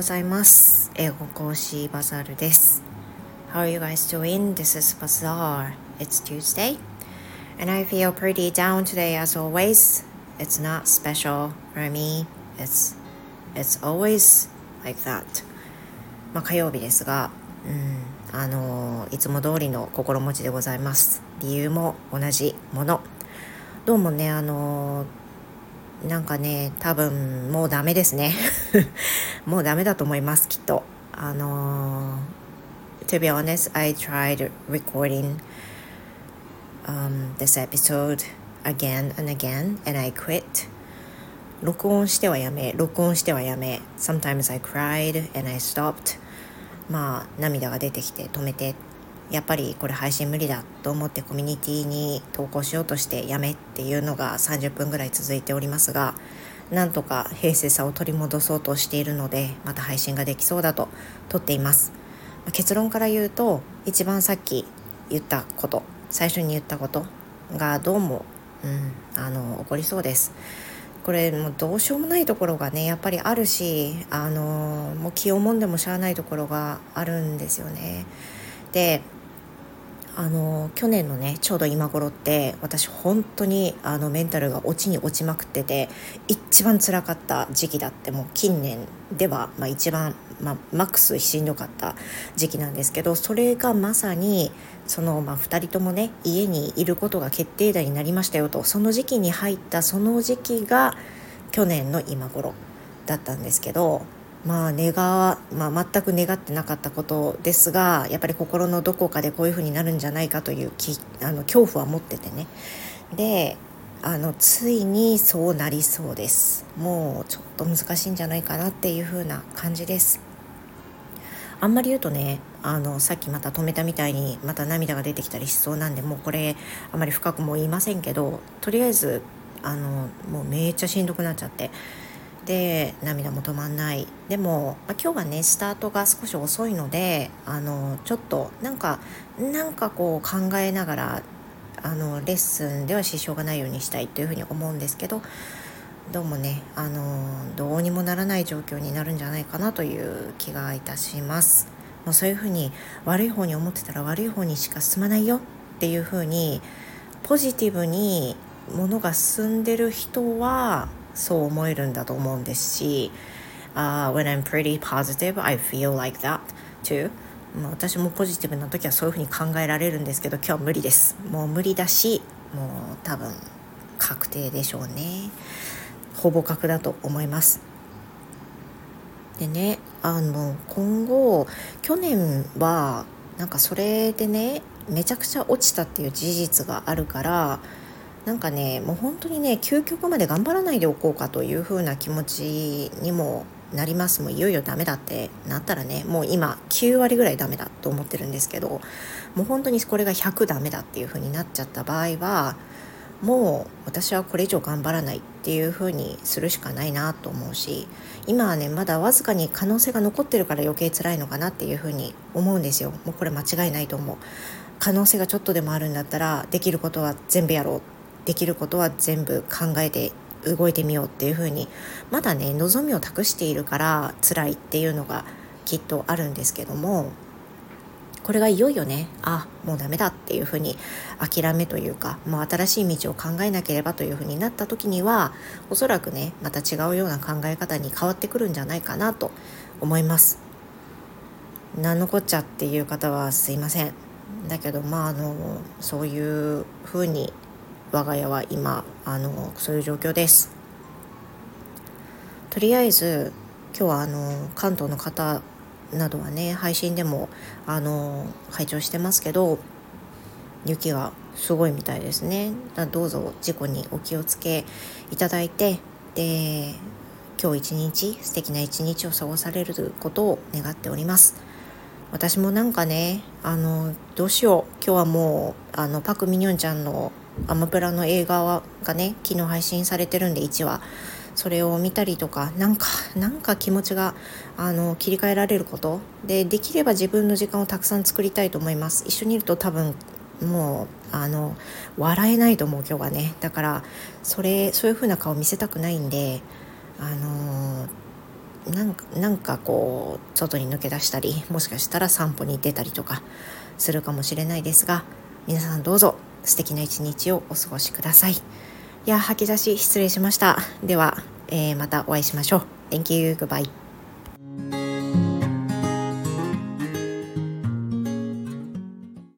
ございます英語講師バザールです How are you guys doing? This is Bazaar It's Tuesday and I feel pretty down today as always It's not special for me It's, it's always like that まあ火曜日ですがうんあのいつも通りの心持ちでございます理由も同じものどうもねあのなんかね多分もうダメですねもうダメだと思いますきっとあの To be honest I tried recording um, this episode again and again and I quit 録音してはやめ録音してはやめ Sometimes I cried and I stopped まあ涙が出てきて止めてっやっぱりこれ配信無理だと思ってコミュニティに投稿しようとしてやめっていうのが30分ぐらい続いておりますがなんとか平静さを取り戻そうとしているのでまた配信ができそうだと撮っています。結論から言うと一番さっき言ったこと最初に言ったことがどうも、うん、あの起こりそうです。これもうどうしようもないところがねやっぱりあるしあのもう気をもんでもしゃあないところがあるんですよね。であの去年のねちょうど今頃って私本当にあのメンタルが落ちに落ちまくってて一番辛かった時期だってもう近年では、まあ、一番、まあ、マックスしんどかった時期なんですけどそれがまさにその、まあ、2人ともね家にいることが決定打になりましたよとその時期に入ったその時期が去年の今頃だったんですけどまあ願わ、まあ、全く願ってなかったことですがやっぱり心のどこかでこういうふうになるんじゃないかというきあの恐怖は持っててね。であのついにそうなりそうです。もうちょっと難しいんじゃないかなっていう風な感じです。あんまり言うとねあのさっきまた止めたみたいにまた涙が出てきたりしそうなんでもうこれあまり深くも言いませんけどとりあえずあのもうめっちゃしんどくなっちゃってで涙も止まんないでも、まあ、今日はねスタートが少し遅いのであのちょっとなんかなんかこう考えながらあのレッスンでは支障がないようにしたいというふうに思うんですけどどうもねあのどうにもならない状況になるんじゃないかなという気がいたします。もうそういうふうに悪い方に思ってたら悪い方にしか進まないよっていうふうにポジティブにものが進んでる人はそう思えるんだと思うんですし、uh, When I'm pretty positive, I feel like that too. まあ、私もポジティブな時はそういうふうに考えられるんですけど今日は無理です。もう無理だしもう多分確定でしょうね。ほぼ確だと思います。でねあの今後去年はなんかそれでねめちゃくちゃ落ちたっていう事実があるからなんかねもう本当にね究極まで頑張らないでおこうかという風な気持ちにもなります。もういよいよダメだってなったらねもう今9割ぐらいダメだと思ってるんですけどもう本当にこれが100ダメだっていう風になっちゃった場合はもう私はこれ以上頑張らないっていう風にするしかないなと思うし今はねまだわずかに可能性が残ってるから余計辛いのかなっていう風に思うんですよ。もうこれ間違いないと思う。可能性がちょっとでもあるんだったらできることは全部やろう。できることは全部考えて動いてみようっていう風にまだね望みを託しているから辛いっていうのがきっとあるんですけどもこれがいよいよねあもうダメだっていうふうに諦めというかもう新しい道を考えなければというふうになった時にはおそらくねまた違うような考え方に変わってくるんじゃないかなと思います。何のこっちゃっていう方はすいませんだけどまああのそういうふうに我が家は今あのそういう状況です。とりあえず今日はあの関東の方などはね配信でもあの拝聴してますけど雪がすごいみたいですね。どうぞ事故にお気をつけいただいてで今日一日素敵な一日を過ごされることを願っております。私もなんかねあのどうしよう。今日はもうあのパク・ミニョンちゃんのアマプラの映画がね昨日配信されてるんで1話。それを見たりとかなんかなんか気持ちがあの切り替えられること。でできれば自分の時間をたくさん作りたいと思います。一緒にいると多分もうあの笑えないと思う今日はね。だからそれそういう風な顔見せたくないんであのなんかなんかこう外に抜け出したりもしかしたら散歩に出たりとかするかもしれないですが皆さんどうぞ。素敵な一日をお過ごしください。いや吐き出し失礼しました。では、えー、またお会いしましょう。Thank you. Goodbye.